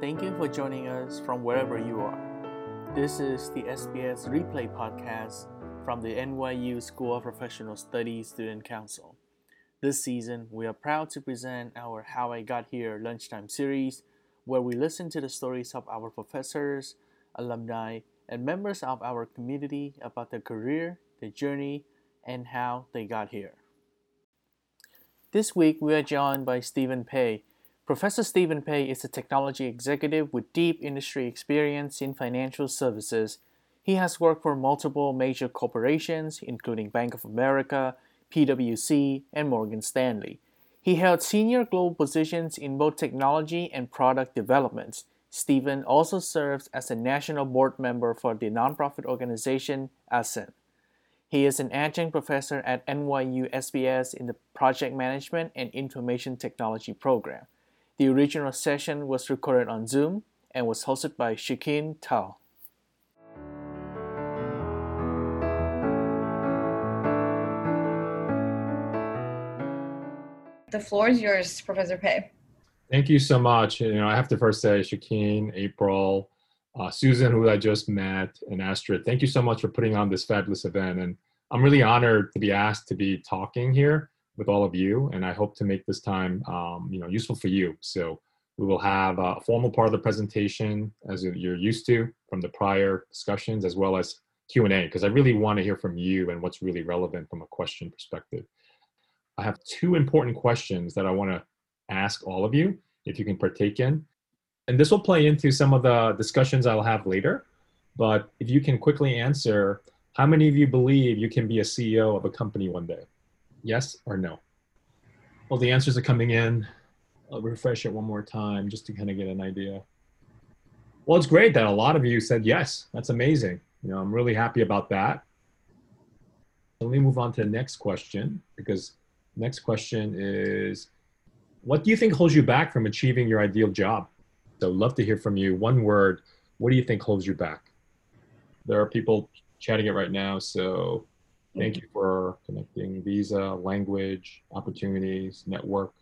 Thank you for joining us from wherever you are. This is the SPS Replay Podcast from the NYU School of Professional Studies Student Council. This season, we are proud to present our How I Got Here Lunchtime series, where we listen to the stories of our professors, alumni, and members of our community about their career, their journey, and how they got here. This week, we are joined by Stephen Pei. Professor Stephen Pei is a technology executive with deep industry experience in financial services. He has worked for multiple major corporations, including Bank of America, PwC, and Morgan Stanley. He held senior global positions in both technology and product development. Stephen also serves as a national board member for the nonprofit organization Ascend. He is an adjunct professor at NYU SPS in the Project Management and Information Technology program. The original session was recorded on Zoom and was hosted by Shikin Tao. The floor is yours, Professor Pei. Thank you so much. You know, I have to first say, Shakeen, April, uh, Susan, who I just met, and Astrid, thank you so much for putting on this fabulous event. And I'm really honored to be asked to be talking here with all of you, and I hope to make this time, um, you know, useful for you. So we will have a formal part of the presentation as you're used to from the prior discussions, as well as Q&A, because I really want to hear from you and what's really relevant from a question perspective. I have two important questions that I want to ask all of you, if you can partake in. And this will play into some of the discussions I'll have later. But if you can quickly answer, how many of you believe you can be a CEO of a company one day? Yes or no? Well, the answers are coming in. I'll refresh it one more time just to kind of get an idea. Well, it's great that a lot of you said yes. That's amazing. You know, I'm really happy about that. Let me move on to the next question because next question is what do you think holds you back from achieving your ideal job? So love to hear from you. One word, what do you think holds you back? There are people chatting it right now, so Thank you for connecting visa, language, opportunities, network,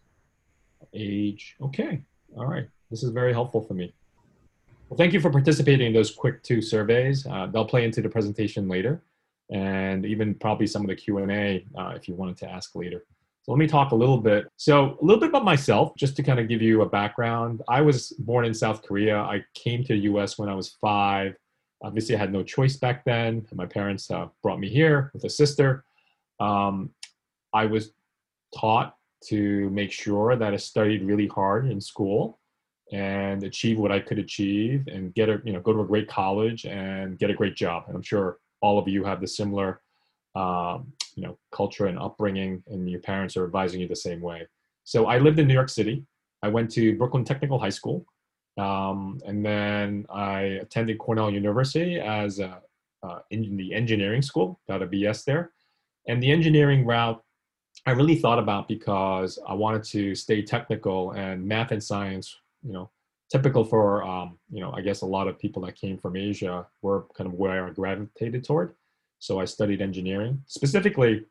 age. Okay, all right. This is very helpful for me. Well, thank you for participating in those quick two surveys. Uh, they'll play into the presentation later and even probably some of the Q&A uh, if you wanted to ask later. So let me talk a little bit. So a little bit about myself, just to kind of give you a background. I was born in South Korea. I came to the US when I was five. Obviously, I had no choice back then. My parents uh, brought me here with a sister. Um, I was taught to make sure that I studied really hard in school and achieve what I could achieve and get a you know go to a great college and get a great job. And I'm sure all of you have the similar um, you know culture and upbringing, and your parents are advising you the same way. So I lived in New York City. I went to Brooklyn Technical High School. Um, and then I attended Cornell University as a, uh, in the engineering school, got a BS there. And the engineering route I really thought about because I wanted to stay technical and math and science, you know, typical for, um, you know, I guess a lot of people that came from Asia were kind of where I gravitated toward. So I studied engineering. Specifically,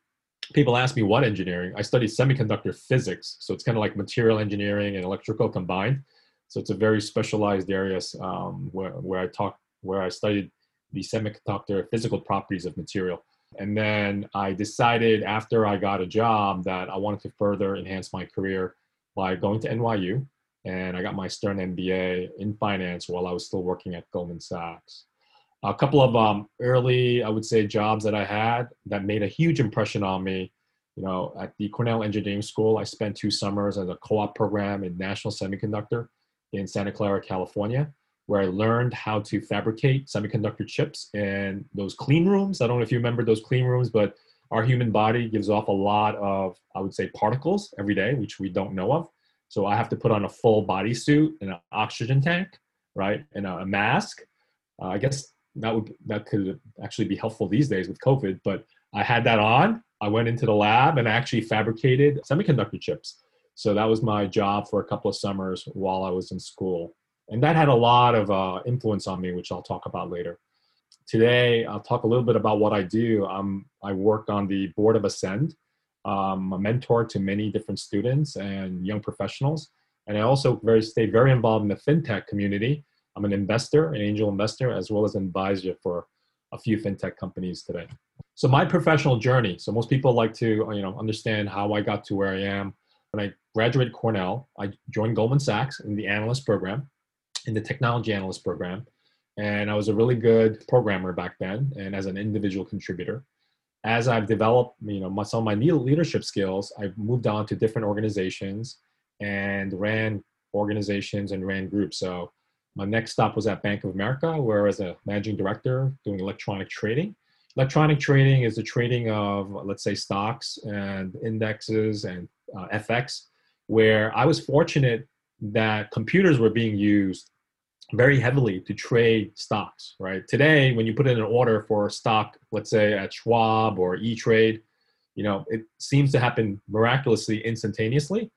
people ask me what engineering. I studied semiconductor physics. So it's kind of like material engineering and electrical combined. So it's a very specialized area um, where, where I talk, where I studied the semiconductor physical properties of material. And then I decided after I got a job that I wanted to further enhance my career by going to NYU. And I got my Stern MBA in finance while I was still working at Goldman Sachs. A couple of um, early, I would say, jobs that I had that made a huge impression on me. You know, at the Cornell Engineering School, I spent two summers as a co-op program in National Semiconductor in Santa Clara, California, where I learned how to fabricate semiconductor chips in those clean rooms. I don't know if you remember those clean rooms, but our human body gives off a lot of, I would say, particles every day, which we don't know of. So I have to put on a full bodysuit and an oxygen tank, right, and a, mask. Uh, I guess that would that could actually be helpful these days with COVID. But I had that on. I went into the lab and actually fabricated semiconductor chips. So that was my job for a couple of summers while I was in school. And that had a lot of uh, influence on me, which I'll talk about later. Today, I'll talk a little bit about what I do. Um, I work on the board of Ascend. I'm a mentor to many different students and young professionals. And I also very stay very involved in the fintech community. I'm an investor, an angel investor, as well as an advisor for a few fintech companies today. So my professional journey. So most people like to you know understand how I got to where I am. When I graduated Cornell, I joined Goldman Sachs in the analyst program, in the technology analyst program, and I was a really good programmer back then, and as an individual contributor as I've developed, you know, some of my leadership skills, I've moved on to different organizations and ran organizations and ran groups. So my next stop was at Bank of America, where as a managing director doing electronic trading. Electronic trading is the trading of, let's say, stocks and indexes and uh, FX, where I was fortunate that computers were being used very heavily to trade stocks, right? Today, when you put in an order for a stock, let's say at Schwab or E-Trade, you know, it seems to happen miraculously instantaneously.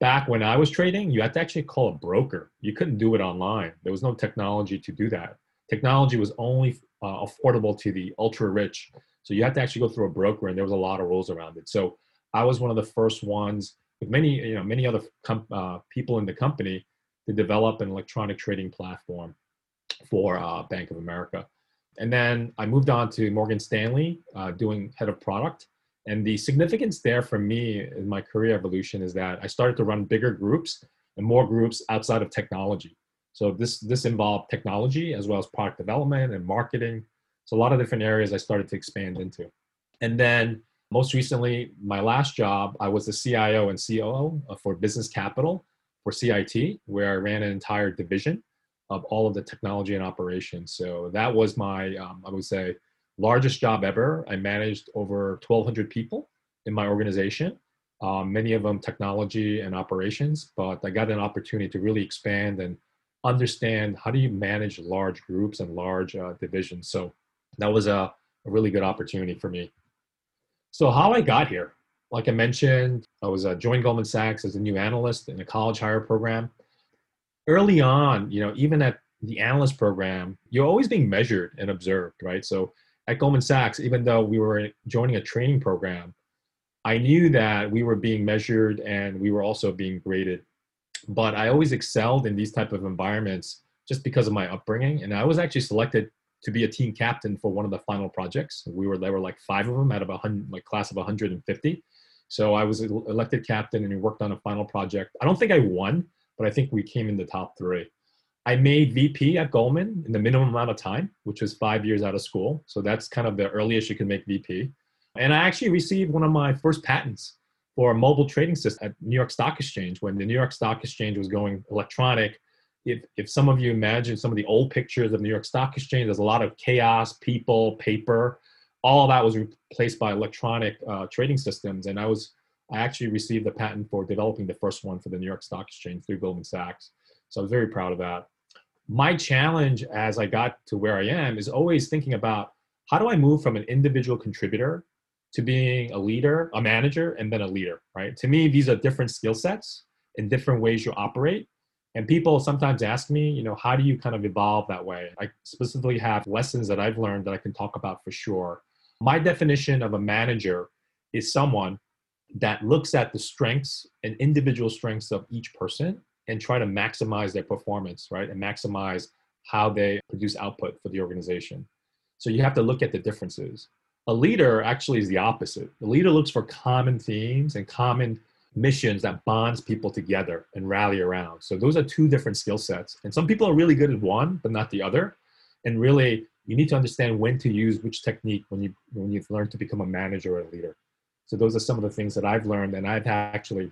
Back when I was trading, you had to actually call a broker. You couldn't do it online. There was no technology to do that. Technology was only uh, affordable to the ultra rich. So you had to actually go through a broker, and there was a lot of rules around it. So I was one of the first ones with many, you know, many other com- uh, people in the company to develop an electronic trading platform for uh, Bank of America. And then I moved on to Morgan Stanley, uh, doing head of product. And the significance there for me in my career evolution is that I started to run bigger groups and more groups outside of technology. So this this involved technology as well as product development and marketing. So a lot of different areas I started to expand into. And then most recently, my last job, I was the CIO and COO for Business Capital, for CIT, where I ran an entire division of all of the technology and operations. So that was my, um, I would say, largest job ever. I managed over 1,200 people in my organization, um, many of them technology and operations, but I got an opportunity to really expand and understand how do you manage large groups and large uh, divisions. So that was a, a really good opportunity for me. So how I got here, like I mentioned, I was uh, joined Goldman Sachs as a new analyst in a college hire program. Early on, you know, even at the analyst program, you're always being measured and observed, right? So at Goldman Sachs, even though we were joining a training program, I knew that we were being measured and we were also being graded. But I always excelled in these type of environments just because of my upbringing. And I was actually selected to be a team captain for one of the final projects. We were there were like five of them out of a hundred, my class of 150. So I was elected captain and we worked on a final project. I don't think I won, but I think we came in the top three. I made VP at Goldman in the minimum amount of time, which was five years out of school. So that's kind of the earliest you can make VP. And I actually received one of my first patents for a mobile trading system at New York Stock Exchange when the New York Stock Exchange was going electronic. If, if some of you imagine some of the old pictures of New York Stock Exchange, there's a lot of chaos, people, paper all that was replaced by electronic uh, trading systems. And I was, I actually received the patent for developing the first one for the New York Stock Exchange through Goldman Sachs. So I was very proud of that. My challenge as I got to where I am is always thinking about how do I move from an individual contributor to being a leader, a manager, and then a leader, right? To me, these are different skill sets and different ways you operate. And people sometimes ask me, you know, how do you kind of evolve that way? I specifically have lessons that I've learned that I can talk about for sure. My definition of a manager is someone that looks at the strengths and individual strengths of each person and try to maximize their performance, right? And maximize how they produce output for the organization. So you have to look at the differences. A leader actually is the opposite. The leader looks for common themes and common missions that bonds people together and rally around. So those are two different skill sets. And some people are really good at one, but not the other. And really, you need to understand when to use which technique when you when you've learned to become a manager or a leader. So those are some of the things that I've learned, and I've actually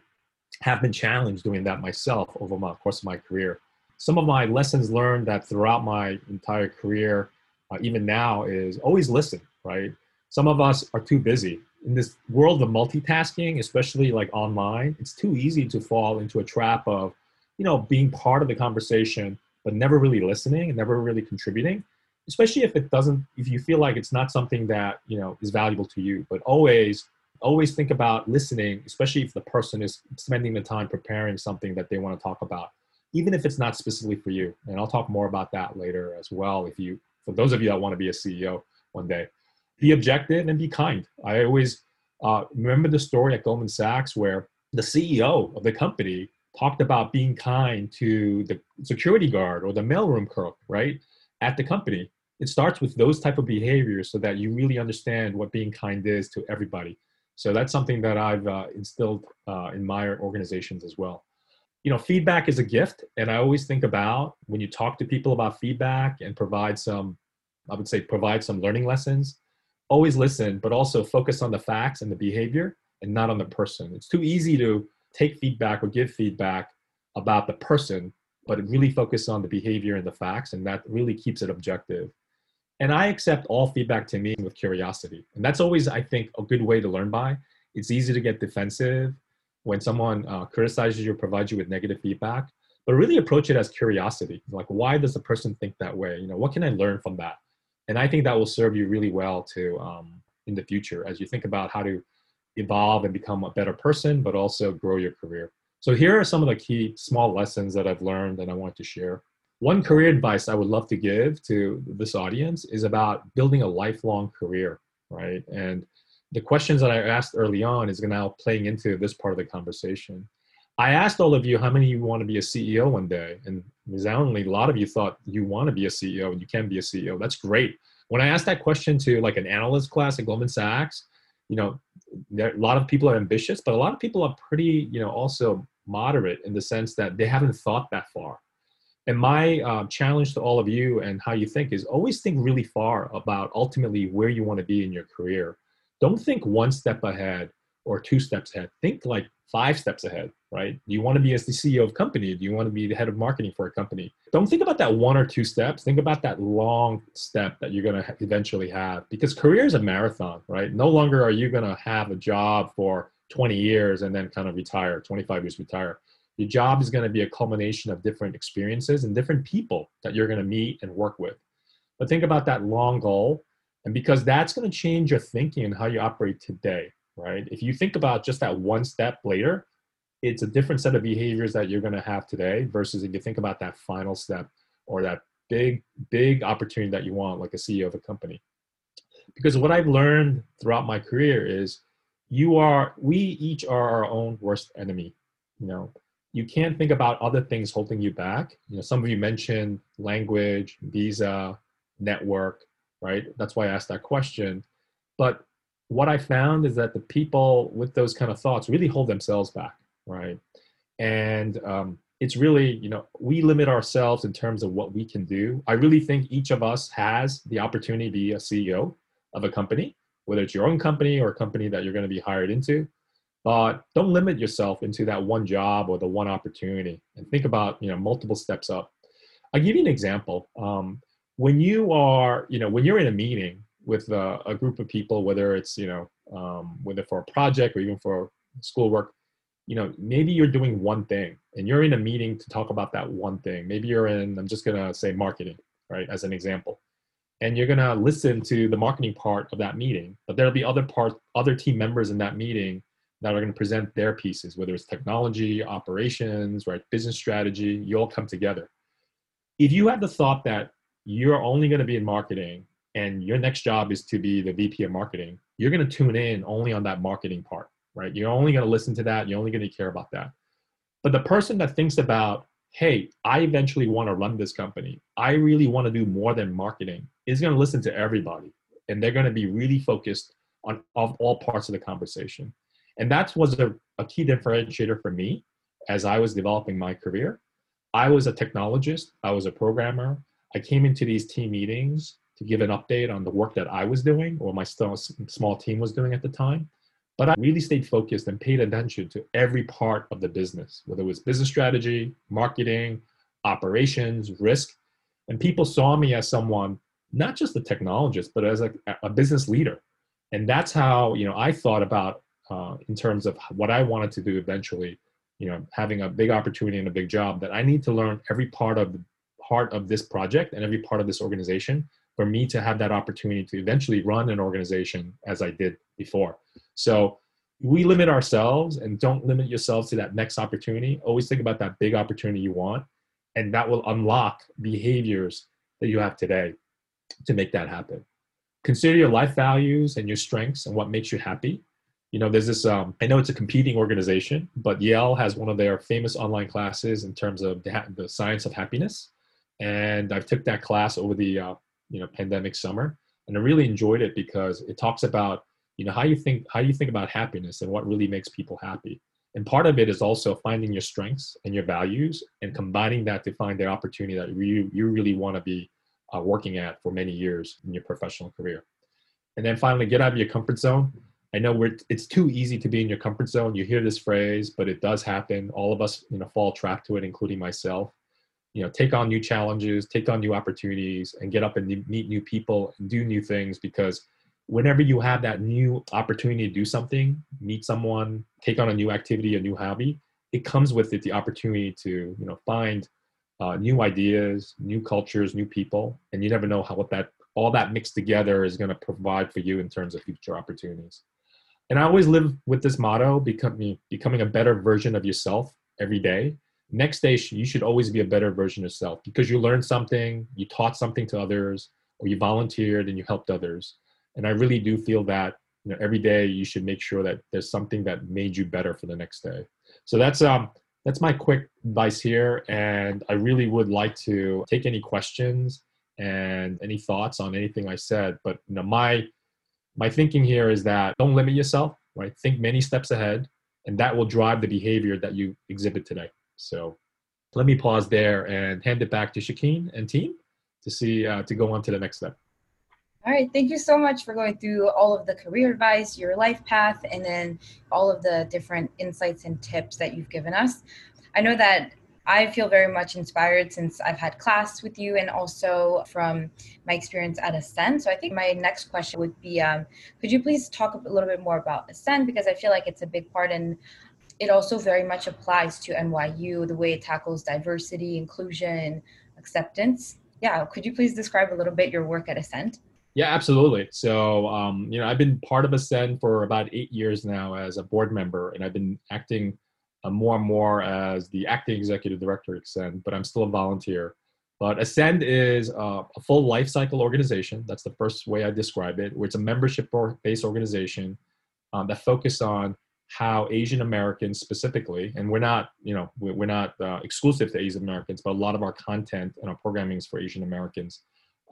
have been challenged doing that myself over my course of my career. Some of my lessons learned that throughout my entire career, uh, even now, is always listen. Right? Some of us are too busy in this world of multitasking, especially like online. It's too easy to fall into a trap of, you know, being part of the conversation but never really listening and never really contributing especially if it doesn't if you feel like it's not something that you know is valuable to you but always always think about listening especially if the person is spending the time preparing something that they want to talk about even if it's not specifically for you and i'll talk more about that later as well if you for those of you that want to be a ceo one day be objective and be kind i always uh, remember the story at goldman sachs where the ceo of the company talked about being kind to the security guard or the mailroom clerk, right, at the company. It starts with those type of behaviors so that you really understand what being kind is to everybody. So that's something that I've uh, instilled uh, in my organizations as well. You know, feedback is a gift, and I always think about when you talk to people about feedback and provide some, I would say, provide some learning lessons. Always listen, but also focus on the facts and the behavior, and not on the person. It's too easy to take feedback or give feedback about the person, but really focus on the behavior and the facts, and that really keeps it objective. And I accept all feedback to me with curiosity. And that's always, I think, a good way to learn by. It's easy to get defensive when someone uh, criticizes you or provides you with negative feedback, but really approach it as curiosity. Like, why does the person think that way? You know, what can I learn from that? And I think that will serve you really well to um, in the future as you think about how to evolve and become a better person, but also grow your career. So here are some of the key small lessons that I've learned and I want to share. One career advice I would love to give to this audience is about building a lifelong career, right? And the questions that I asked early on is now playing into this part of the conversation. I asked all of you how many of you want to be a CEO one day, and resoundingly, a lot of you thought you want to be a CEO and you can be a CEO. That's great. When I asked that question to like an analyst class at Goldman Sachs, you know, there, a lot of people are ambitious, but a lot of people are pretty, you know, also moderate in the sense that they haven't thought that far. And my uh, challenge to all of you and how you think is always think really far about ultimately where you want to be in your career. Don't think one step ahead or two steps ahead. Think like five steps ahead, right? Do you want to be as the CEO of company? Do you want to be the head of marketing for a company? Don't think about that one or two steps. Think about that long step that you're going to eventually have because career is a marathon, right? No longer are you going to have a job for 20 years and then kind of retire, 25 years retire. Your job is going to be a culmination of different experiences and different people that you're going to meet and work with. But think about that long goal. And because that's going to change your thinking and how you operate today, right? If you think about just that one step later, it's a different set of behaviors that you're going to have today versus if you think about that final step or that big, big opportunity that you want, like a CEO of a company. Because what I've learned throughout my career is you are, we each are our own worst enemy. You know, you can't think about other things holding you back. You know, some of you mentioned language, visa, network, right? That's why I asked that question. But what I found is that the people with those kind of thoughts really hold themselves back, right? And um, it's really, you know, we limit ourselves in terms of what we can do. I really think each of us has the opportunity to be a CEO of a company, whether it's your own company or a company that you're going to be hired into but don't limit yourself into that one job or the one opportunity and think about you know multiple steps up i'll give you an example um, when you are you know when you're in a meeting with a, a group of people whether it's you know um, whether for a project or even for schoolwork you know maybe you're doing one thing and you're in a meeting to talk about that one thing. Maybe you're in i'm just going to say marketing right as an example. And you're going to listen to the marketing part of that meeting but there'll be other part other team members in that meeting that are going to present their pieces, whether it's technology, operations, right, business strategy, you all come together. If you have the thought that you're only going to be in marketing and your next job is to be the VP of marketing, you're going to tune in only on that marketing part, right? You're only going to listen to that. You're only going to care about that. But the person that thinks about, hey, I eventually want to run this company, I really want to do more than marketing, is going to listen to everybody. And they're going to be really focused on all parts of the conversation. And that was a, a key differentiator for me as I was developing my career. I was a technologist, I was a programmer. I came into these team meetings to give an update on the work that I was doing or my small team was doing at the time. But I really stayed focused and paid attention to every part of the business, whether it was business strategy, marketing, operations, risk. And people saw me as someone, not just a technologist, but as a, a business leader. And that's how, you know, I thought about uh, in terms of what I wanted to do eventually, you know, having a big opportunity and a big job, that I need to learn every part of the part of this project and every part of this organization for me to have that opportunity to eventually run an organization as I did before. So we limit ourselves and don't limit yourselves to that next opportunity. Always think about that big opportunity you want, and that will unlock behaviors that you have today to make that happen. Consider your life values and your strengths and what makes you happy you know, there's this, um, I know it's a competing organization, but Yale has one of their famous online classes in terms of the, the science of happiness. And I've took that class over the, uh, you know, pandemic summer. And I really enjoyed it because it talks about, you know, how you think, how you think about happiness and what really makes people happy. And part of it is also finding your strengths and your values and combining that to find the opportunity that you, you really want to be uh, working at for many years in your professional career. And then finally, get out of your comfort zone. I know we're, it's too easy to be in your comfort zone. You hear this phrase, but it does happen. All of us, you know, fall trapped to it, including myself. You know, take on new challenges, take on new opportunities, and get up and meet new people and do new things. Because whenever you have that new opportunity to do something, meet someone, take on a new activity, a new hobby, it comes with it the opportunity to, you know, find uh, new ideas, new cultures, new people, and you never know how what that all that mixed together is going to provide for you in terms of future opportunities and I always live with this motto: becoming becoming a better version of yourself every day. Next day, you should always be a better version of yourself because you learned something, you taught something to others, or you volunteered and you helped others. And I really do feel that you know every day you should make sure that there's something that made you better for the next day. So that's um that's my quick advice here, and I really would like to take any questions and any thoughts on anything I said. But you know my my thinking here is that don't limit yourself, right? Think many steps ahead, and that will drive the behavior that you exhibit today. So let me pause there and hand it back to Shakeen and team to see uh, to go on to the next step. All right, thank you so much for going through all of the career advice, your life path, and then all of the different insights and tips that you've given us. I know that I feel very much inspired since I've had class with you and also from my experience at Ascend. So I think my next question would be um, could you please talk a little bit more about Ascend? Because I feel like it's a big part and it also very much applies to NYU, the way it tackles diversity, inclusion, acceptance. Yeah, could you please describe a little bit your work at Ascend? Yeah, absolutely. So, um, you know, I've been part of Ascend for about eight years now as a board member, and I've been acting uh, more and more as the acting executive director at Ascend, but I'm still a volunteer. But Ascend is a, a full life cycle organization. That's the first way I describe it. Where it's a membership-based organization um, that focus on how Asian Americans specifically, and we're not, you know, we're not uh, exclusive to Asian Americans, but a lot of our content and our programming is for Asian Americans.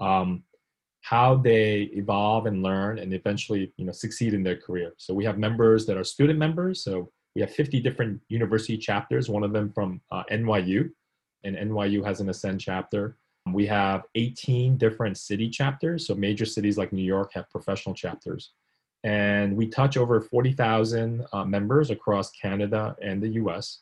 Um, how they evolve and learn and eventually, you know, succeed in their career. So we have members that are student members. So we have 50 different university chapters, one of them from uh, NYU, and NYU has an Ascend chapter. We have 18 different city chapters, so major cities like New York have professional chapters. And we touch over 40,000 uh, members across Canada and the US.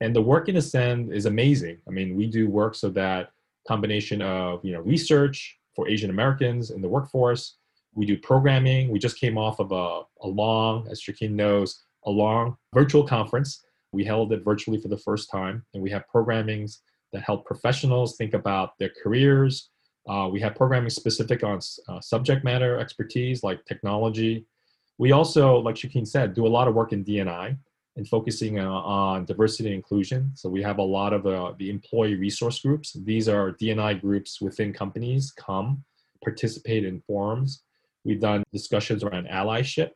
And the work in Ascend is amazing. I mean, we do work so that combination of you know research for Asian Americans in the workforce. We do programming. We just came off of a, a long, as Shakeen knows, a long virtual conference. We held it virtually for the first time, and we have programmings that help professionals think about their careers. Uh, we have programming specific on uh, subject matter expertise like technology. We also, like Shakeen said, do a lot of work in D&I and focusing uh, on diversity and inclusion. So we have a lot of uh, the employee resource groups. These are D&I groups within companies come, participate in forums. We've done discussions around allyship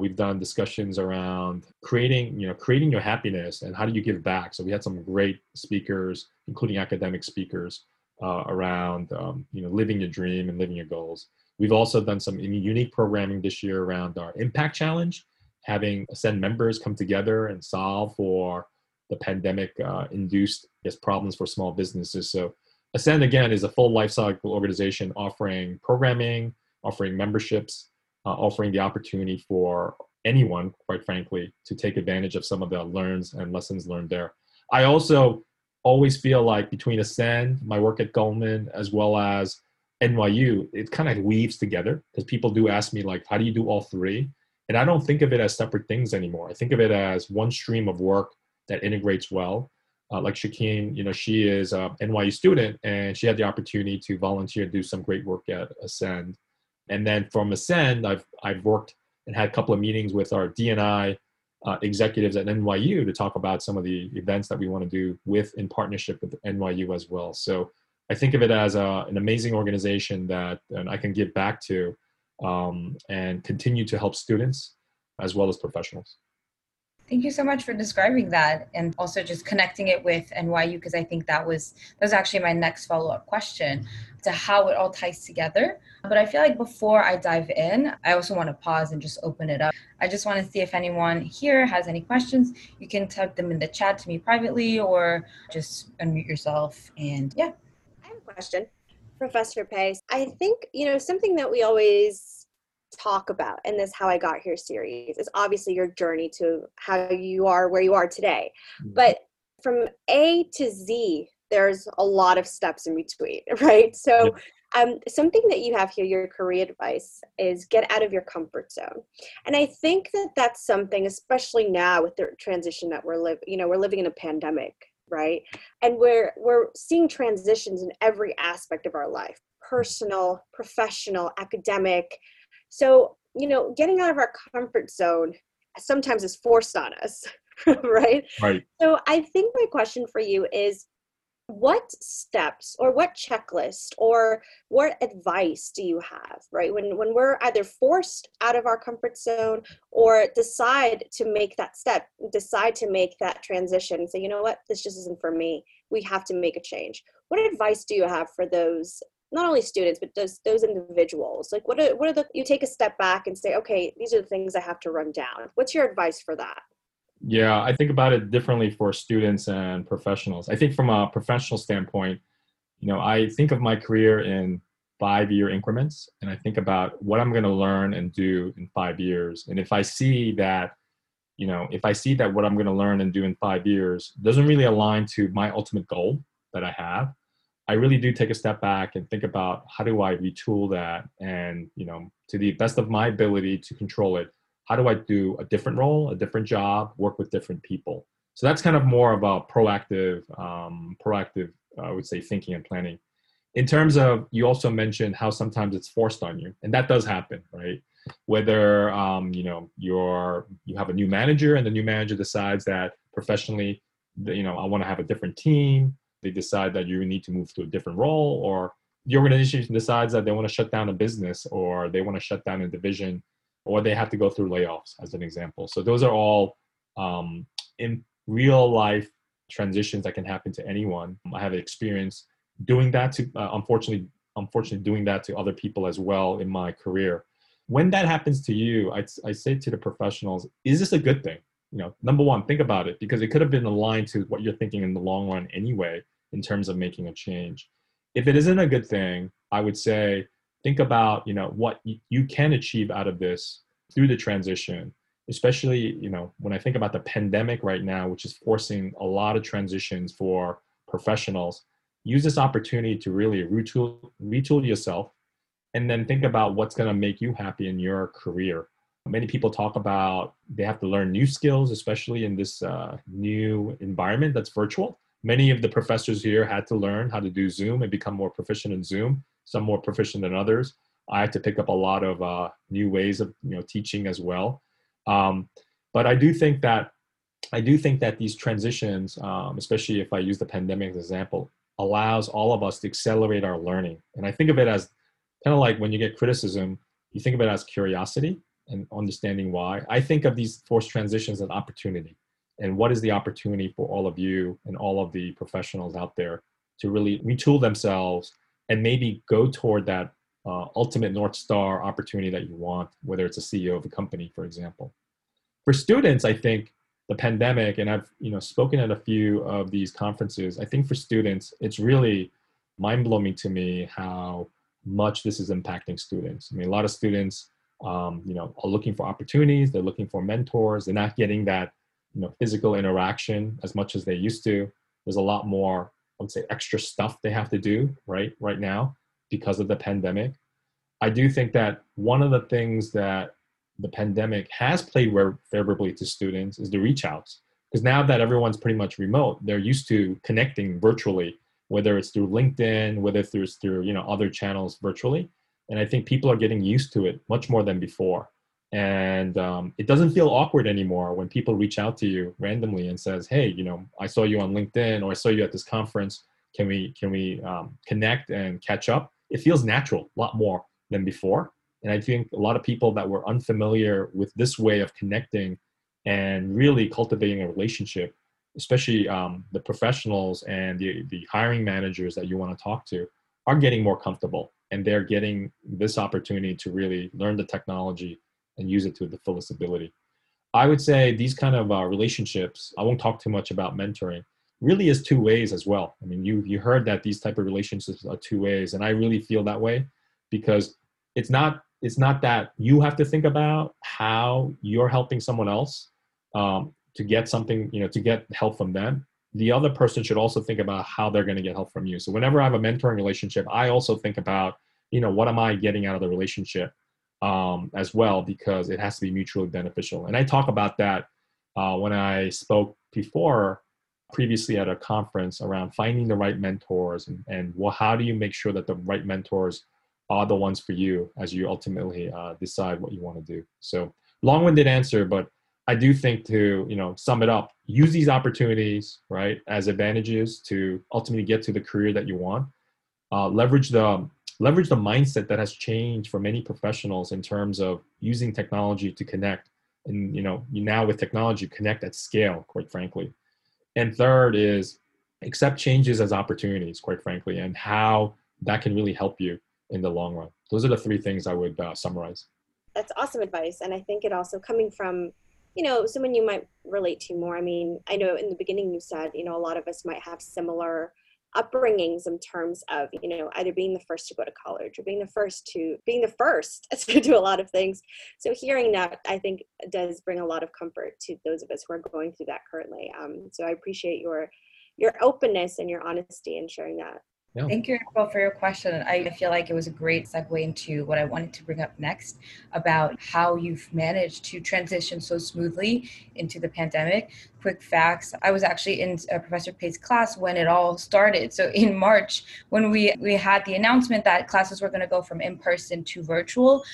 We've done discussions around creating, you know, creating your happiness and how do you give back. So we had some great speakers, including academic speakers, uh, around, um, you know, living your dream and living your goals. We've also done some unique programming this year around our Impact Challenge, having Ascend members come together and solve for the pandemic uh, induced problems for small businesses. So Ascend again is a full lifecycle organization offering programming, offering memberships, uh, offering the opportunity for anyone, quite frankly, to take advantage of some of the learns and lessons learned there. I also always feel like between Ascend, my work at Goldman, as well as NYU, it kind of weaves together because people do ask me like, how do you do all three? And I don't think of it as separate things anymore. I think of it as one stream of work that integrates well. Uh, like Shakeen, you know, she is a NYU student and she had the opportunity to volunteer and do some great work at Ascend. And then from Ascend, I've, I've worked and had a couple of meetings with our D&I uh, executives at NYU to talk about some of the events that we want to do with in partnership with NYU as well. So I think of it as a, an amazing organization that I can give back to um, and continue to help students as well as professionals. Thank you so much for describing that and also just connecting it with NYU because I think that was that was actually my next follow-up question to how it all ties together. But I feel like before I dive in, I also want to pause and just open it up. I just want to see if anyone here has any questions. You can type them in the chat to me privately or just unmute yourself and yeah. I have a question. Professor Pace, I think, you know, something that we always talk about in this How I Got Here series is obviously your journey to how you are where you are today. Mm-hmm. But from A to Z, there's a lot of steps in between, right? So, um, something that you have here, your career advice, is get out of your comfort zone. And I think that that's something, especially now with the transition that we're living, you know, we're living in a pandemic, right? And we're we're seeing transitions in every aspect of our life, personal, professional, academic, so, you know, getting out of our comfort zone sometimes is forced on us, right? Right. So, I think my question for you is what steps or what checklist or what advice do you have right? When when we're either forced out of our comfort zone or decide to make that step decide to make that transition say you know what? This just isn't for me. We have to make a change. What advice do you have for those not only students but those those individuals? Like what are what are the you take a step back and say okay these are the things i have to run down. What's your advice for that yeah i think about it differently for students and professionals. I think from a professional standpoint you know i think of my career in five year increments and i think about what i'm going to learn and do in five years. And if i see that you know if i see that what i'm going to learn and do in five years doesn't really align to my ultimate goal that i have I really do take a step back and think about how do I retool that and, you know, to the best of my ability to control it, how do I do a different role, a different job, work with different people? So that's kind of more of a proactive, um, proactive, uh, I would say, thinking and planning. In terms of, you also mentioned how sometimes it's forced on you, and that does happen, right? Whether um, you know you're you have a new manager and the new manager decides that professionally, you know, I want to have a different team they decide that you need to move to a different role or the organization decides that they want to shut down a business or they want to shut down a division or they have to go through layoffs as an example. So those are all um, in real life transitions that can happen to anyone. I have experience doing that to uh, unfortunately unfortunately doing that to other people as well in my career. When that happens to you I, I say to the professionals is this a good thing? You know number one think about it because it could have been aligned to what you're thinking in the long run anyway in terms of making a change. If it isn't a good thing i would say think about you know what you can achieve out of this through the transition especially you know when i think about the pandemic right now which is forcing a lot of transitions for professionals use this opportunity to really retool retool yourself and then think about what's going to make you happy in your career Many people talk about they have to learn new skills, especially in this uh, new environment that's virtual. Many of the professors here had to learn how to do Zoom and become more proficient in Zoom. Some more proficient than others. I had to pick up a lot of uh, new ways of you know teaching as well. Um, but I do think that I do think that these transitions, um, especially if I use the pandemic example, allows all of us to accelerate our learning. And I think of it as kind of like when you get criticism, you think of it as curiosity and understanding why. I think of these forced transitions as opportunity. And what is the opportunity for all of you and all of the professionals out there to really retool themselves and maybe go toward that uh, ultimate North Star opportunity that you want, whether it's a CEO of a company, for example. For students, I think the pandemic, and I've you know spoken at a few of these conferences. I think for students, it's really mind blowing to me how much this is impacting students. I mean, a lot of students um, you know, are looking for opportunities. They're looking for mentors. They're not getting that, you know, physical interaction as much as they used to. There's a lot more, Would say, extra stuff they have to do right right now because of the pandemic. I do think that one of the things that the pandemic has played favorably to students is the reach outs. Because now that everyone's pretty much remote, they're used to connecting virtually, whether it's through LinkedIn, whether it's through you know other channels virtually and I think people are getting used to it much more than before. And um, it doesn't feel awkward anymore when people reach out to you randomly and says, "Hey, you know, I saw you on LinkedIn or I saw you at this conference. Can we can we um, connect and catch up?" It feels natural, a lot more than before. And I think a lot of people that were unfamiliar with this way of connecting and really cultivating a relationship, especially um, the professionals and the, the hiring managers that you want to talk to, are getting more comfortable and they're getting this opportunity to really learn the technology and use it to the fullest ability. I would say these kind of uh, relationships, I won't talk too much about mentoring, really is two ways as well. I mean, you you heard that these type of relationships are two ways, and I really feel that way because it's not it's not that you have to think about how you're helping someone else um, to get something, you know, to get help from them. The other person should also think about how they're going to get help from you. So whenever I have a mentoring relationship, I also think about, you know, what am I getting out of the relationship um, as well because it has to be mutually beneficial. And I talk about that uh, when I spoke before previously at a conference around finding the right mentors and, and well, how do you make sure that the right mentors are the ones for you as you ultimately uh, decide what you want to do. So long-winded answer, but I do think to you know sum it up, use these opportunities right as advantages to ultimately get to the career that you want. Uh, leverage the leverage the mindset that has changed for many professionals in terms of using technology to connect, and you know you now with technology connect at scale, quite frankly. And third is accept changes as opportunities, quite frankly, and how that can really help you in the long run. Those are the three things I would uh, summarize. That's awesome advice. And I think it also coming from, you know, someone you might relate to more. I mean, I know in the beginning you said, you know, a lot of us might have similar upbringings in terms of you know either being the first to go to college or being the first to being the first to do a lot of things. So hearing that i think does bring a lot of comfort to those of us who are going through that currently. Um, so i appreciate your your openness and your honesty in sharing that Thank you, April, for your question. I feel like it was a great segue into what I wanted to bring up next about how you've managed to transition so smoothly into the pandemic. Quick facts: I was actually in Professor Pei's class when it all started. So in March, when we we had the announcement that classes were going to go from in person to virtual,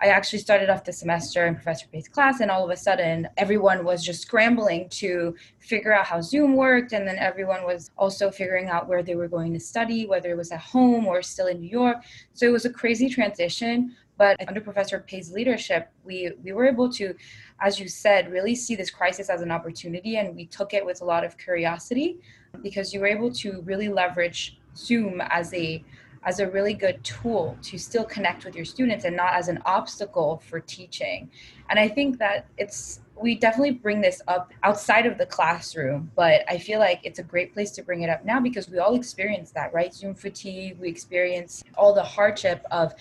I actually started off the semester in Professor Pei's class, and all of a sudden, everyone was just scrambling to figure out how Zoom worked. And then everyone was also figuring out where they were going to study, whether it was at home or still in New York. So it was a crazy transition. But under Professor Pei's leadership, we, we were able to, as you said, really see this crisis as an opportunity. And we took it with a lot of curiosity because you were able to really leverage Zoom as a as a really good tool to still connect with your students and not as an obstacle for teaching. And I think that it's we definitely bring this up outside of the classroom, but I feel like it's a great place to bring it up now because we all experience that, right? Zoom fatigue, we experience all the hardship of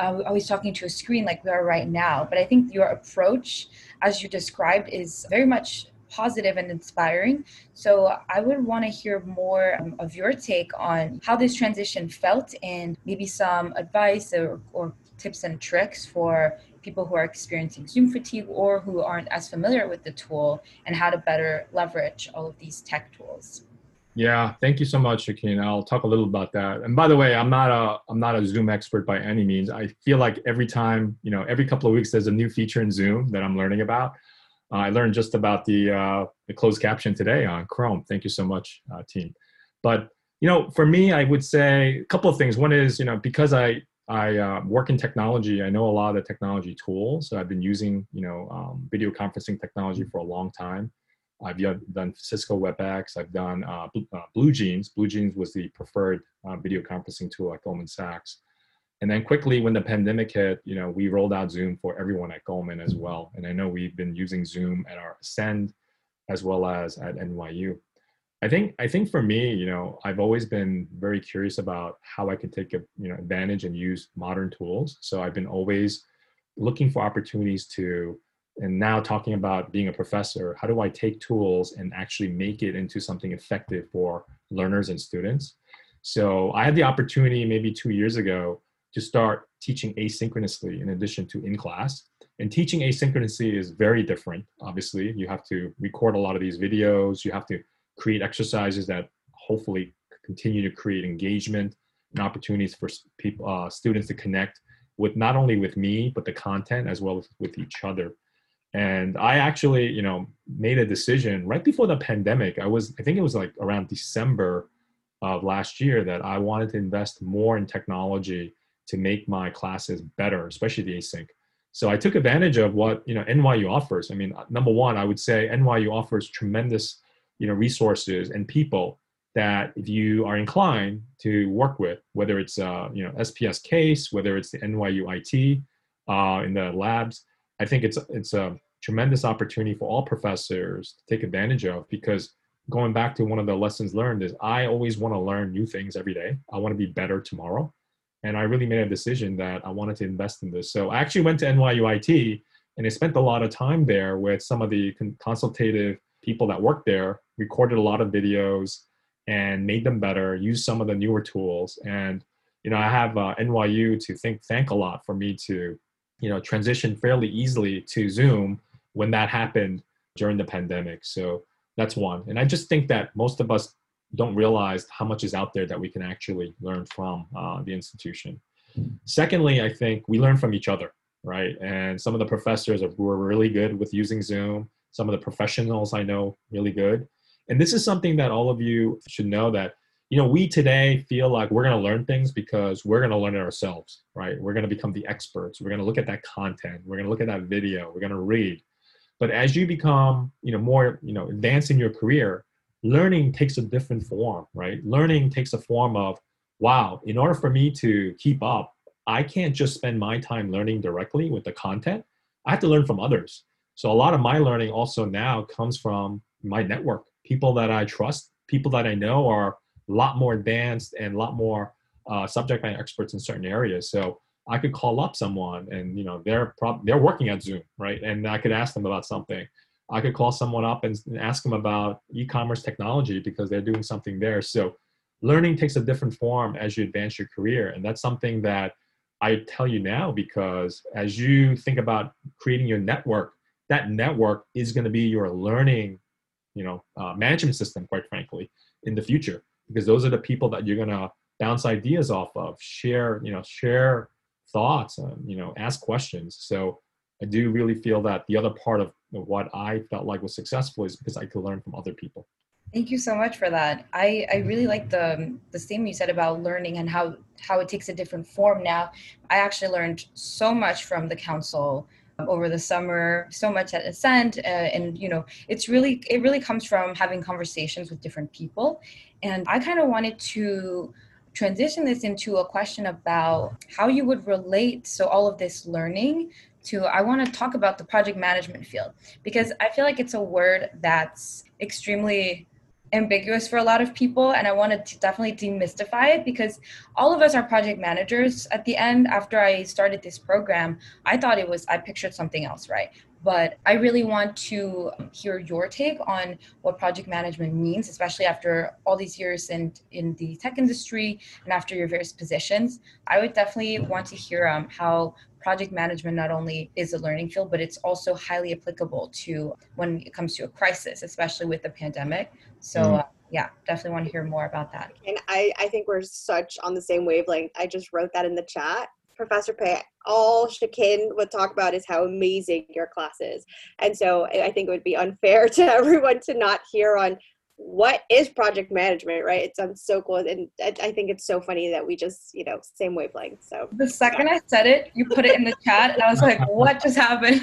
uh, always talking to a screen like we are right now. But I think your approach, as you described, is very much positive and inspiring. So I would want to hear more um, of your take on how this transition felt and maybe some advice or, or tips and tricks for people who are experiencing Zoom fatigue or who aren't as familiar with the tool and how to better leverage all of these tech tools. Yeah, thank you so much, Shakeen. I'll talk a little about that. And by the way, I'm not a I'm not a Zoom expert by any means. I feel like every time, you know, every couple of weeks there's a new feature in Zoom that I'm learning about. Uh, I learned just about the uh, the closed caption today on Chrome. Thank you so much, uh, team. But you know, for me, I would say a couple of things. One is, you know, because I I uh, work in technology, I know a lot of the technology tools. So I've been using, you know, um, video conferencing technology for a long time. I've done Cisco WebEx. I've done uh, uh. Blue Jeans was the preferred video conferencing tool at Goldman Sachs. And then quickly, when the pandemic hit, you know, we rolled out Zoom for everyone at Goldman as well. And I know we've been using Zoom at our Ascend as well as at NYU. I think I think for me, you know, I've always been very curious about how I could take a, you know advantage and use modern tools. So I've been always looking for opportunities to and now talking about being a professor, how do I take tools and actually make it into something effective for learners and students? So I had the opportunity maybe two years ago to start teaching asynchronously in addition to in class. And teaching asynchronously is very different. Obviously, you have to record a lot of these videos. You have to create exercises that hopefully continue to create engagement and opportunities for people, uh, students to connect with not only with me but the content as well as with each other. And I actually, you know, made a decision right before the pandemic. I was, I think it was like around December of last year that I wanted to invest more in technology to make my classes better, especially the async. So I took advantage of what you know NYU offers. I mean, number one, I would say NYU offers tremendous you know resources and people that if you are inclined to work with, whether it's uh, you know SPS case, whether it's the NYU IT uh, in the labs, I think it's it's a tremendous opportunity for all professors to take advantage of because going back to one of the lessons learned is I always want to learn new things every day. I want to be better tomorrow. And I really made a decision that I wanted to invest in this. So I actually went to NYU IT and I spent a lot of time there with some of the consultative people that work there, recorded a lot of videos and made them better, used some of the newer tools. And, you know, I have uh, NYU to think, thank a lot for me to, you know, transition fairly easily to Zoom when that happened during the pandemic. So that's one. And I just think that most of us don't realize how much is out there that we can actually learn from uh, the institution. Secondly, I think we learn from each other, right? And some of the professors are, were really good with using Zoom. Some of the professionals I know really good. And this is something that all of you should know that you know we today feel like we're going to learn things because we're going to learn it ourselves right we're going to become the experts we're going to look at that content we're going to look at that video we're going to read but as you become, you know, more, you know, advanced in your career, learning takes a different form, right? Learning takes a form of, wow, in order for me to keep up, I can't just spend my time learning directly with the content. I have to learn from others. So a lot of my learning also now comes from my network, people that I trust, people that I know are a lot more advanced and a lot more uh, subject matter experts in certain areas. So I could call up someone and you know they're prob- they're working at Zoom, right? And I could ask them about something. I could call someone up and, and ask them about e-commerce technology because they're doing something there. So learning takes a different form as you advance your career, and that's something that I tell you now because as you think about creating your network, that network is going to be your learning, you know, uh, management system, quite frankly, in the future. Because those are the people that you're going to bounce ideas off of, share, you know, share thoughts and you know ask questions. So i do really feel that the other part of what i felt like was successful is because i could learn from other people. Thank you so much for that. I i really like the the statement you said about learning and how how it takes a different form now. I actually learned so much from the council over the summer so much at Ascend uh, and you know it's really it really comes from having conversations with different people. And i kind of wanted to transition this into a question about how you would relate so all of this learning to i want to talk about the project management field because i feel like it's a word that's extremely ambiguous for a lot of people and i want to definitely demystify it because all of us are project managers. At the end after i started this program i thought it was i pictured something else right but I really want to hear your take on what project management means, especially after all these years in, in the tech industry and after your various positions. I would definitely want to hear um, how project management not only is a learning field, but it's also highly applicable to when it comes to a crisis, especially with the pandemic. So, mm. uh, yeah, definitely want to hear more about that. And I, I think we're such on the same wavelength. I just wrote that in the chat. Professor Pei, all Shakeen would talk about is how amazing your class is. And so I think it would be unfair to everyone to not hear on what is project management, right? It sounds so cool. And I think it's so funny that we just, you know, same wavelength. So the second I said it, you put it in the chat and I was like, what just happened?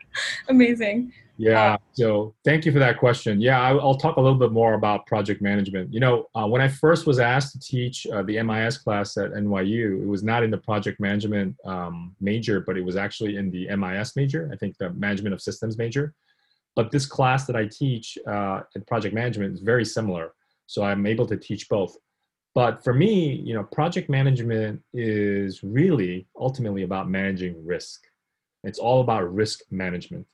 amazing. Yeah. So thank you for that question. Yeah, I'll talk a little bit more about project management. You know, uh, when I first was asked to teach uh, the MIS class at NYU, it was not in the project management um, major, but it was actually in the MIS major. I think the management of systems major. But this class that I teach uh, in project management is very similar. So I'm able to teach both. But for me, you know, project management is really ultimately about managing risk. It's all about risk management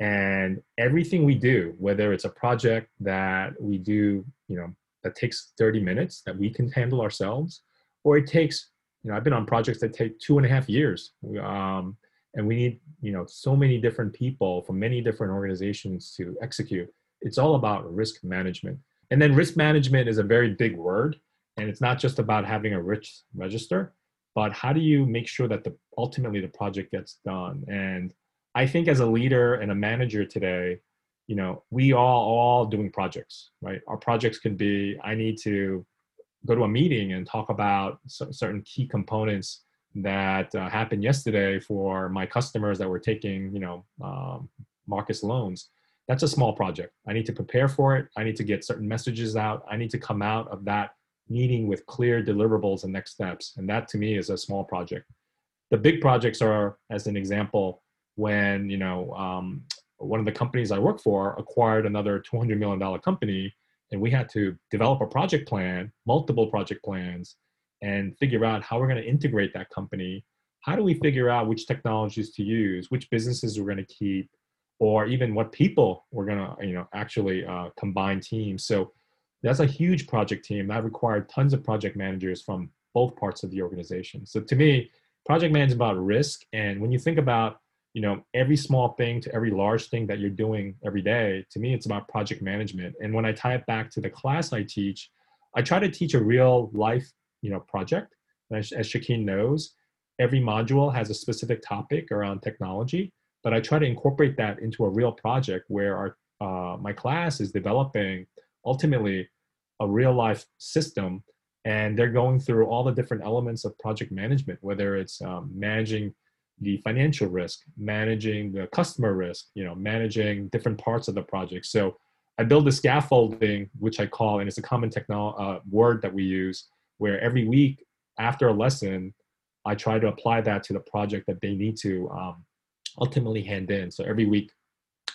and everything we do whether it's a project that we do you know that takes 30 minutes that we can handle ourselves or it takes you know i've been on projects that take two and a half years. Um, and we need you know so many different people from many different organizations to execute. It's all about risk management. And then risk management is a very big word and it's not just about having a risk register but how do you make sure that the ultimately the project gets done? And I think as a leader and a manager today, you know, we all all doing projects, right? Our projects can be I need to go to a meeting and talk about certain key components that uh, happened yesterday for my customers that were taking, you know, um, Marcus loans. That's a small project. I need to prepare for it. I need to get certain messages out. I need to come out of that meeting with clear deliverables and next steps. And that to me is a small project. The big projects are, as an example, when you know um, one of the companies I work for acquired another $200 million company, and we had to develop a project plan, multiple project plans, and figure out how we're going to integrate that company. How do we figure out which technologies to use, which businesses we're going to keep, or even what people we're going to, you know, actually uh, combine teams. So that's a huge project team that required tons of project managers from both parts of the organization. So to me, project management is about risk, and when you think about you know every small thing to every large thing that you're doing every day to me it's about project management. And when i tie it back to the class i teach i try to teach a real life you know project. As, as knows every module has a specific topic around technology but i try to incorporate that into a real project where our uh, my class is developing ultimately a real life system. And they're going through all the different elements of project management whether it's um, managing the financial risk, managing the customer risk, you know, managing different parts of the project. So I build the scaffolding, which I call, and it's a common technol- uh, word that we use, where every week after a lesson, I try to apply that to the project that they need to um, ultimately hand in. So every week,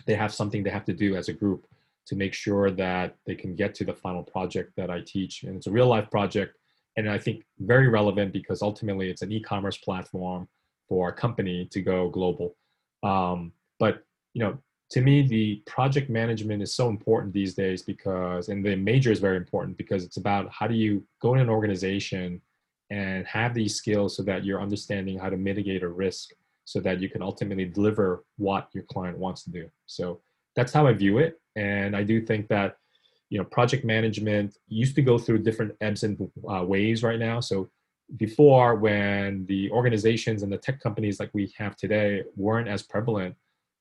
they have something they have to do as a group to make sure that they can get to the final project that I teach. And it's a real life project. And I think very relevant because ultimately it's an e commerce platform for a company to go global. Um, but you know, to me, the project management is so important these days because, and the major is very important because it's about how do you go in an organization and have these skills so that you're understanding how to mitigate a risk so that you can ultimately deliver what your client wants to do. So that's how I view it. And I do think that, you know, project management used to go through different ebbs and uh, waves right now. So before when the organizations and the tech companies like we have today weren't as prevalent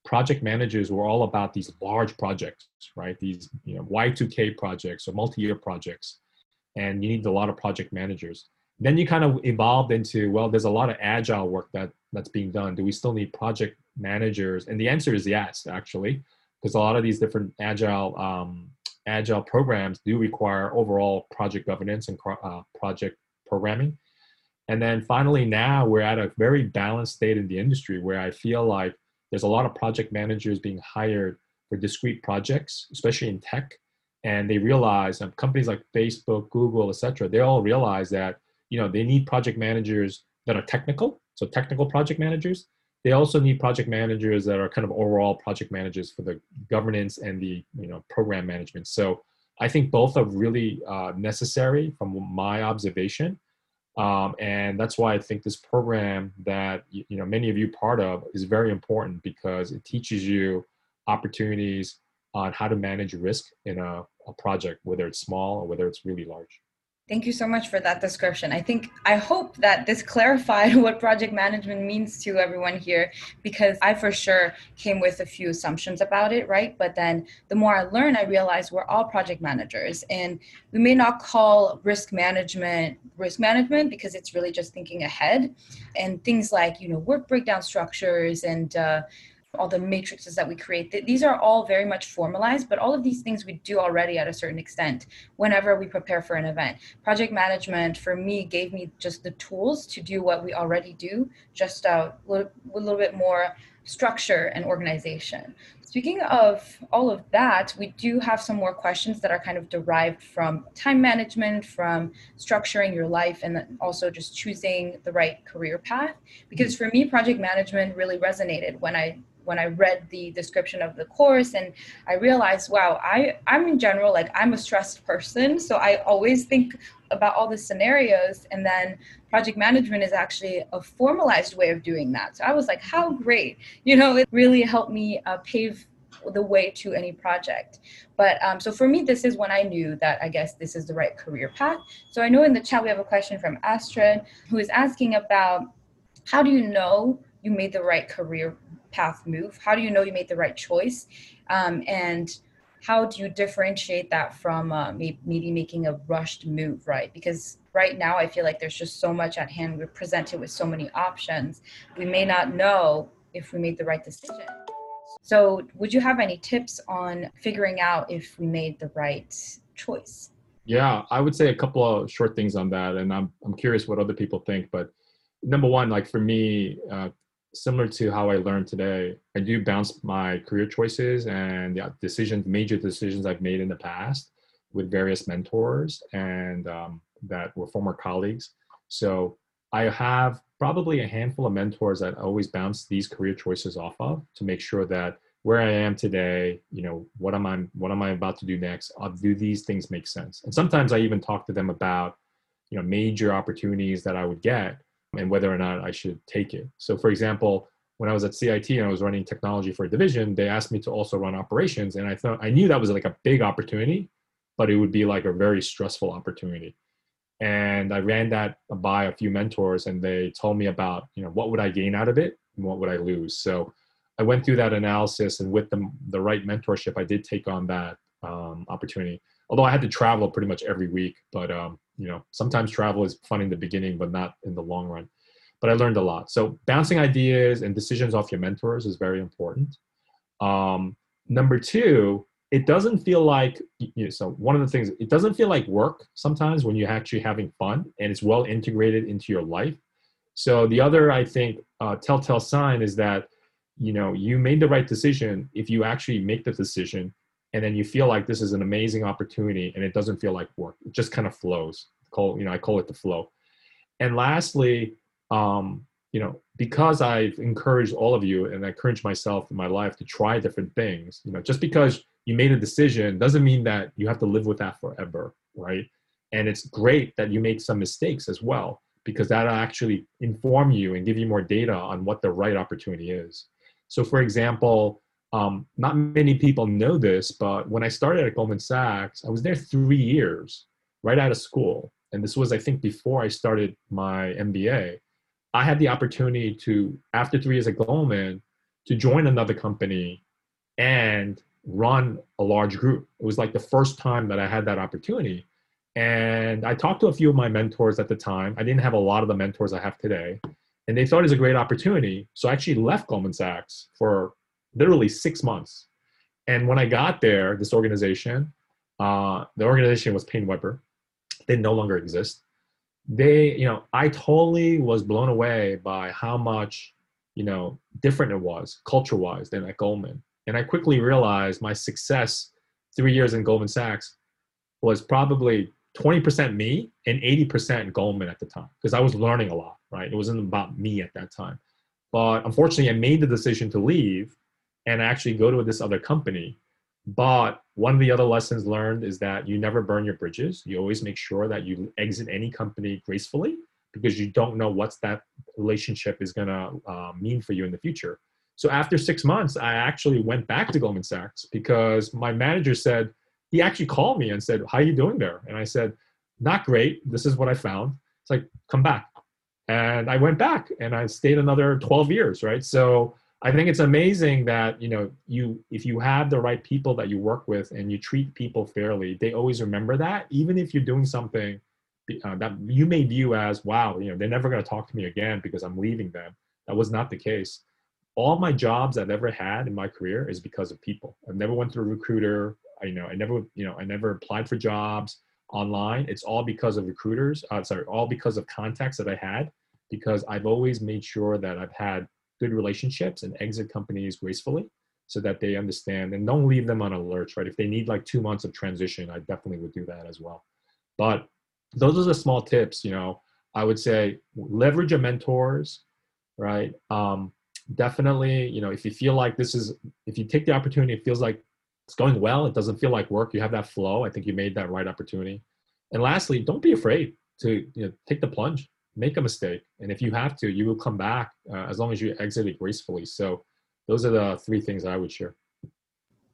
project managers were all about these large projects right? These you know y2k projects or multi-year projects and you need a lot of project managers. Then you kind of evolved into well there's a lot of agile work that that's being done. Do we still need project managers? And the answer is yes actually because a lot of these different agile um, agile programs do require overall project governance and uh, project programming and then finally, now we're at a very balanced state in the industry where I feel like there's a lot of project managers being hired for discrete projects, especially in tech. And they realize um, companies like Facebook, Google, etc. they all realize that you know they need project managers that are technical, so technical project managers. They also need project managers that are kind of overall project managers for the governance and the you know program management. So I think both are really uh, necessary from my observation. Um, and that's why I think this program that you know many of you part of is very important because it teaches you opportunities on how to manage risk in a, a project, whether it's small or whether it's really large. Thank you so much for that description. I think, I hope that this clarified what project management means to everyone here because I for sure came with a few assumptions about it, right? But then the more I learn, I realize we're all project managers and we may not call risk management risk management because it's really just thinking ahead and things like, you know, work breakdown structures and, uh, all the matrices that we create these are all very much formalized but all of these things we do already at a certain extent whenever we prepare for an event. Project management for me gave me just the tools to do what we already do just a little, a little bit more structure and organization. Speaking of all of that we do have some more questions that are kind of derived from time management from structuring your life and also just choosing the right career path because for me project management really resonated when i when I read the description of the course and I realized, wow, I, I'm in general, like I'm a stressed person. So I always think about all the scenarios and then project management is actually a formalized way of doing that. So I was like, how great, you know, it really helped me uh, pave the way to any project. But um, so for me, this is when I knew that I guess this is the right career path. So I know in the chat we have a question from Astrid who is asking about how do you know you made the right career path move? How do you know you made the right choice? Um, and how do you differentiate that from uh, maybe making a rushed move, right? Because right now I feel like there's just so much at hand. We're presented with so many options. We may not know if we made the right decision. So, would you have any tips on figuring out if we made the right choice? Yeah, I would say a couple of short things on that, and I'm I'm curious what other people think. But number one, like for me, uh, similar to how I learned today, I do bounce my career choices and yeah, decisions, major decisions I've made in the past with various mentors and um, that were former colleagues. So I have probably a handful of mentors that I always bounce these career choices off of to make sure that where I am today, you know, what am I what am I about to do next? Uh, do these things make sense? And sometimes I even talk to them about, you know, major opportunities that I would get and whether or not I should take it. So for example, when I was at CIT and I was running technology for a division, they asked me to also run operations. And I thought I knew that was like a big opportunity, but it would be like a very stressful opportunity. And I ran that by a few mentors and they told me about, you know, what would I gain out of it and what would I lose? So I went through that analysis, and with the the right mentorship, I did take on that um, opportunity. Although I had to travel pretty much every week, but um, you know, sometimes travel is fun in the beginning, but not in the long run. But I learned a lot. So bouncing ideas and decisions off your mentors is very important. Um, number two, it doesn't feel like you know, so one of the things it doesn't feel like work sometimes when you're actually having fun and it's well integrated into your life. So the other I think uh, telltale sign is that you know you made the right decision if you actually make the decision and then you feel like this is an amazing opportunity and it doesn't feel like work. It just kind of flows. Call you know i call it the flow. And lastly um you know because i've encouraged all of you and i encourage myself in my life to try different things you know just because you made a decision doesn't mean that you have to live with that forever right? And it's great that you make some mistakes as well because that'll actually inform you and give you more data on what the right opportunity is. So, for example, um, not many people know this, but when I started at Goldman Sachs, I was there three years right out of school. And this was, I think, before I started my MBA. I had the opportunity to, after three years at Goldman, to join another company and run a large group. It was like the first time that I had that opportunity. And I talked to a few of my mentors at the time. I didn't have a lot of the mentors I have today and they thought it was a great opportunity. So I actually left Goldman Sachs for literally six months. And when I got there, this organization, uh, the organization was PaineWebber. They no longer exist. They, you know, I totally was blown away by how much, you know, different it was culture-wise than at Goldman. And I quickly realized my success three years in Goldman Sachs was probably 20% me and 80% Goldman at the time because I was learning a lot, right? It wasn't about me at that time. But unfortunately, I made the decision to leave and actually go to this other company. But one of the other lessons learned is that you never burn your bridges. You always make sure that you exit any company gracefully because you don't know what's that relationship is going to uh, mean for you in the future. So after six months, I actually went back to Goldman Sachs because my manager said, he actually called me and said, How are you doing there? And I said, Not great. This is what I found. It's like, Come back. And I went back and I stayed another 12 years, right? So I think it's amazing that, you know, you if you have the right people that you work with and you treat people fairly, they always remember that, even if you're doing something uh, that you may view as, wow, you know, they're never going to talk to me again because I'm leaving them. That was not the case. All my jobs I've ever had in my career is because of people. I've never went through a recruiter. I you know I never you know I never applied for jobs online. It's all because of recruiters. Uh, sorry, all because of contacts that I had. Because I've always made sure that I've had good relationships and exit companies gracefully, so that they understand and don't leave them on a lurch. Right? If they need like two months of transition, I definitely would do that as well. But those are the small tips. You know, I would say leverage your mentors. Right. Um, definitely. You know, if you feel like this is, if you take the opportunity, it feels like it's going well. It doesn't feel like work. You have that flow. I think you made that right opportunity. And lastly, don't be afraid to you know, take the plunge, make a mistake, and if you have to, you will come back uh, as long as you exit it gracefully. So those are the three things I would share.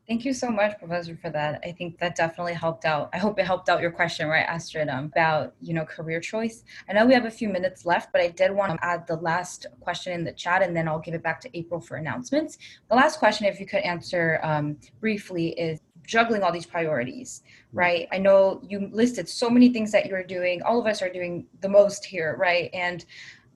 Thank you so much, Professor, for that. I think that definitely helped out. I hope it helped out your question, right, Astrid, um, about you know career choice. I know we have a few minutes left, but I did want to add the last question in the chat, and then I'll give it back to April for announcements. The last question, if you could answer um, briefly, is juggling all these priorities, right? I know you listed so many things that you're doing. All of us are doing the most here, right? And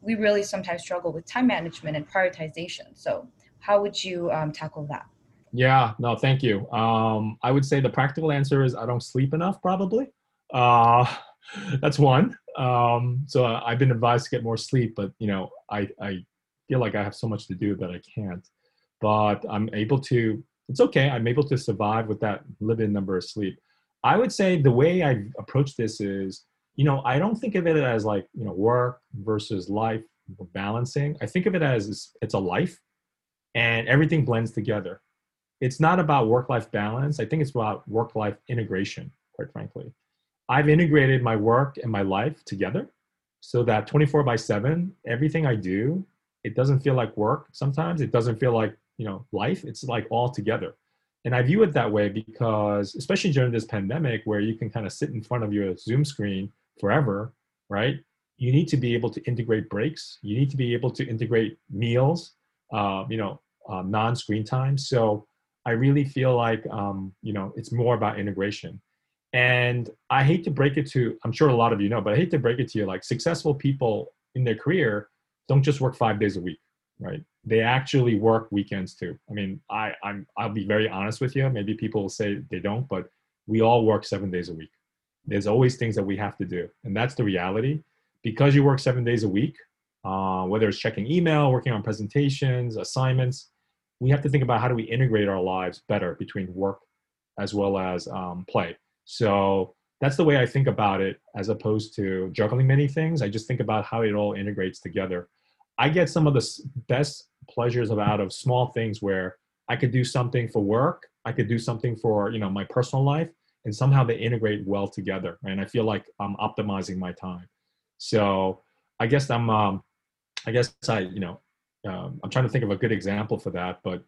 we really sometimes struggle with time management and prioritization. So, how would you um, tackle that? Yeah, no, thank you. Um, I would say the practical answer is I don't sleep enough, probably. Uh, that's one. Um, so I've been advised to get more sleep, but you know, I, I feel like I have so much to do that I can't. But I'm able to. It's okay. I'm able to survive with that limited number of sleep. I would say the way I approach this is, you know, I don't think of it as like you know work versus life balancing. I think of it as it's a life, and everything blends together. It's not about work-life balance. I think it's about work-life integration. Quite frankly, I've integrated my work and my life together so that 24 by 7 everything i do it doesn't feel like work sometimes it doesn't feel like you know life it's like all together. And i view it that way because especially during this pandemic where you can kind of sit in front of your zoom screen forever right? You need to be able to integrate breaks. You need to be able to integrate meals uh, you know uh, non-screen time. So i really feel like um, you know it's more about integration. And I hate to break it to, I'm sure a lot of you know, but I hate to break it to you like successful people in their career don't just work five days a week, right? They actually work weekends too. I mean, I, I'm, I'll be very honest with you. Maybe people will say they don't, but we all work seven days a week. There's always things that we have to do. And that's the reality. Because you work seven days a week, uh, whether it's checking email, working on presentations, assignments, we have to think about how do we integrate our lives better between work as well as um, play. So that's the way I think about it as opposed to juggling many things. I just think about how it all integrates together. I get some of the best pleasures of out of small things where I could do something for work, I could do something for, you know, my personal life and somehow they integrate well together and I feel like I'm optimizing my time. So, I guess I'm um I guess I, you know, um, I'm trying to think of a good example for that, but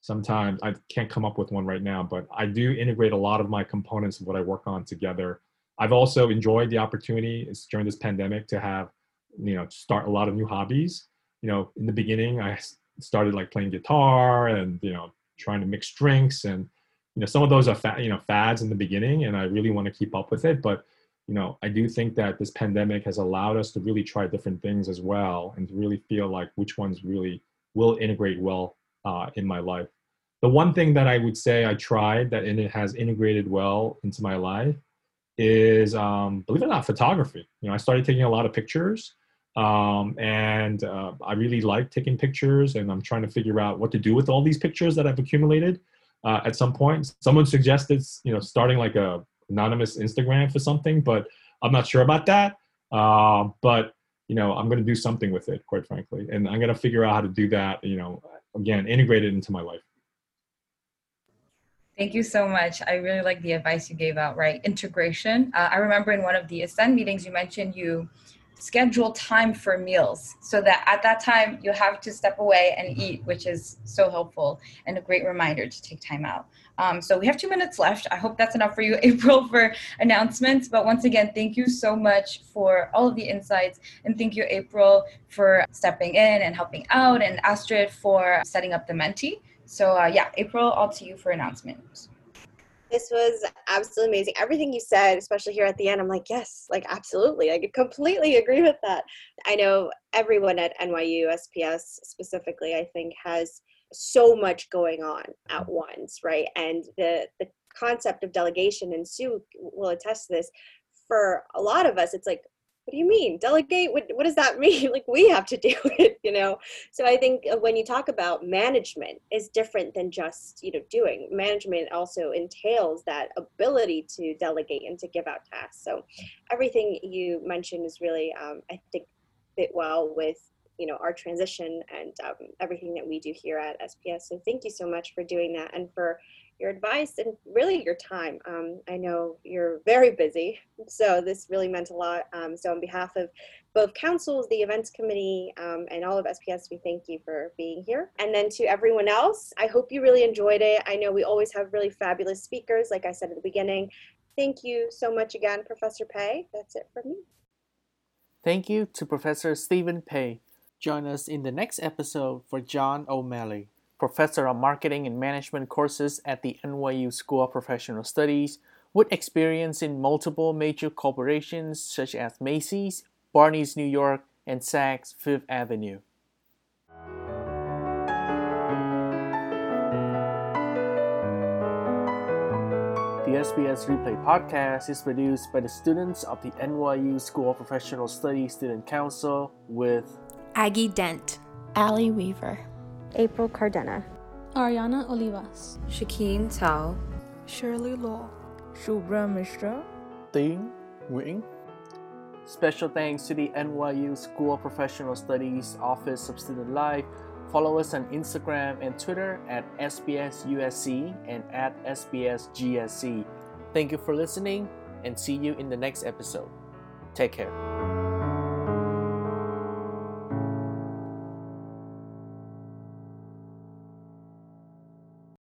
sometimes I can't come up with one right now, but I do integrate a lot of my components of what I work on together. I've also enjoyed the opportunity during this pandemic to have, you know, start a lot of new hobbies. You know, in the beginning, I started like playing guitar and you know trying to mix drinks, and you know some of those are fa- you know fads in the beginning, and I really want to keep up with it. But you know, I do think that this pandemic has allowed us to really try different things as well, and to really feel like which ones really will integrate well uh, in my life the one thing that I would say I tried that and it has integrated well into my life is um, believe it or not photography. You know, I started taking a lot of pictures, um, and uh, I really like taking pictures, and I'm trying to figure out what to do with all these pictures that I've accumulated. Uh, at some point, someone suggested you know starting like a anonymous Instagram for something, but I'm not sure about that. Uh, but you know, I'm going to do something with it, quite frankly, and I'm going to figure out how to do that. You know, again, integrate it into my life. Thank you so much. I really like the advice you gave out, right? Integration. Uh, I remember in one of the Ascend meetings, you mentioned you schedule time for meals so that at that time you have to step away and eat, which is so helpful and a great reminder to take time out. Um, so we have two minutes left. I hope that's enough for you, April, for announcements. But once again, thank you so much for all of the insights. And thank you, April, for stepping in and helping out, and Astrid for setting up the mentee. So uh, yeah, April, all to you for announcements. This was absolutely amazing. Everything you said, especially here at the end, I'm like, yes, like absolutely. I completely agree with that. I know everyone at NYU SPS specifically, I think, has so much going on at mm-hmm. once, right? And the the concept of delegation, and Sue will attest to this. For a lot of us, it's like, what do you mean? Delegate? What, what does that mean? Like we have to do it you know? So i think uh, when you talk about management is different than just you know doing. Management also entails that ability to delegate and to give out tasks. So everything you mentioned is really um, i think fit well with you know our transition and um, everything that we do here at sps so thank you so much for doing that and for your advice and really your time. Um, I know you're very busy, so this really meant a lot. Um, so, on behalf of both councils, the events committee, um, and all of SPS, we thank you for being here. And then to everyone else, I hope you really enjoyed it. I know we always have really fabulous speakers, like I said at the beginning. Thank you so much again, Professor Pei. That's it from me. Thank you to Professor Stephen Pei. Join us in the next episode for John O'Malley. Professor of marketing and management courses at the NYU School of Professional Studies, with experience in multiple major corporations such as Macy's, Barney's New York, and Saks Fifth Avenue. The SPS Replay podcast is produced by the students of the NYU School of Professional Studies Student Council with Aggie Dent, Allie Weaver, April Cardena, Ariana Olivas, Shakeen Tao, Shirley Law, Shubhra Mishra, Ting Nguyen. Special thanks to the NYU School of Professional Studies Office of Student Life. Follow us on Instagram and Twitter at SPSUSC and at SPSGSC. Thank you for listening and see you in the next episode. Take care.